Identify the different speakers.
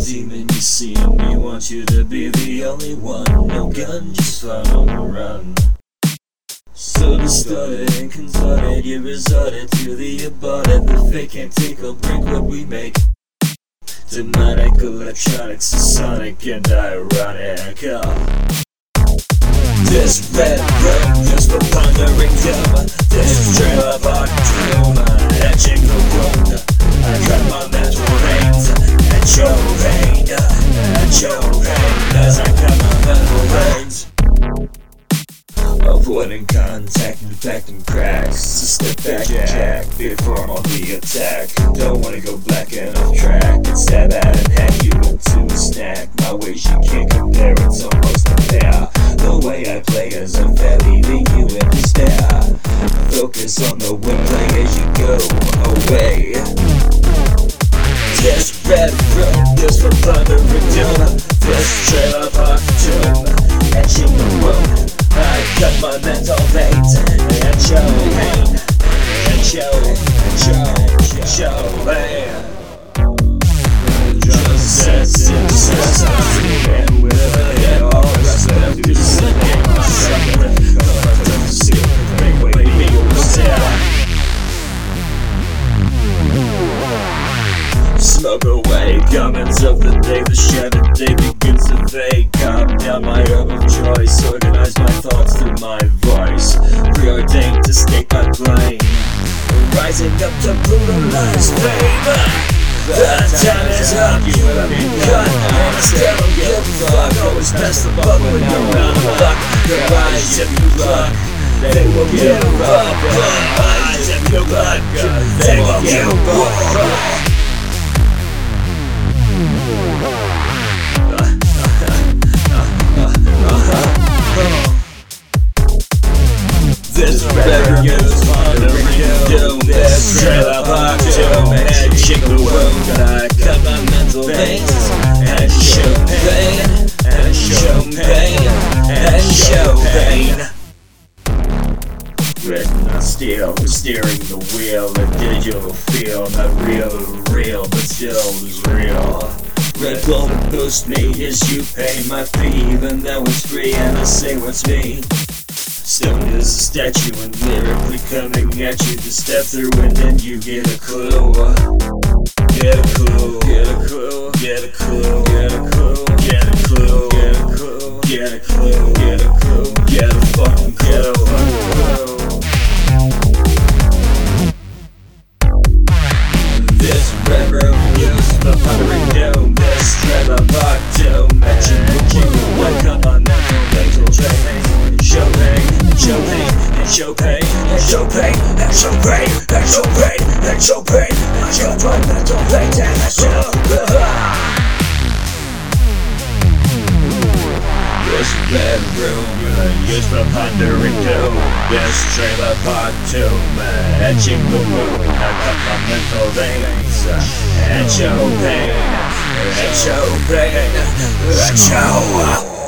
Speaker 1: demon you see me. Want you to be the only one. No gun, just fun on the run. So distorted and contorted, you resorted to the aborted. The fake can't take or break what we make. Demonic electronics, sonic and ironic. Oh. This red room is for pondering doom. Contact, infecting cracks. So step back, jack, before I'm on the attack. Don't wanna go black and off track and stab at and hack you into a snack. My ways you can't compare, it's almost unfair. The way I play is unfair, leaving you in despair. Focus on the win, play as you go away. My mental veins and show and show, show, show pain. Just as if I'm with a head all to. Smoke away, comments of the day, the shattered day begins to fade. Rising up to brutalize fame. The time is up, you have cut, and I still don't give a fuck. Always pass the buck when you're out of luck. The rise if you luck, they will give up. The rise if you luck, they will give up. This revenue is pondering doom This trailer park And shake the wound I cut my mental veins And show pain And show pain And show pain Retina steel, steering the wheel A digital feel, not real, real But still is real Red Bull boost me as you pay my fee Even though it's free and I say what's me Stone is a statue and lyrically coming at you. To step through and then you get a clue. Get a clue, get a clue, get a clue, get a clue, get a clue, get a clue, get a clue, get a clue, get a fucking pain, let your pain, let your pain, let your pain, let your pain, let your pain. This bedroom uh, used for pondering too. This trailer part to me, uh, etching the moon. I got my mental veins, uh, etch your pain, etch your pain, etch your.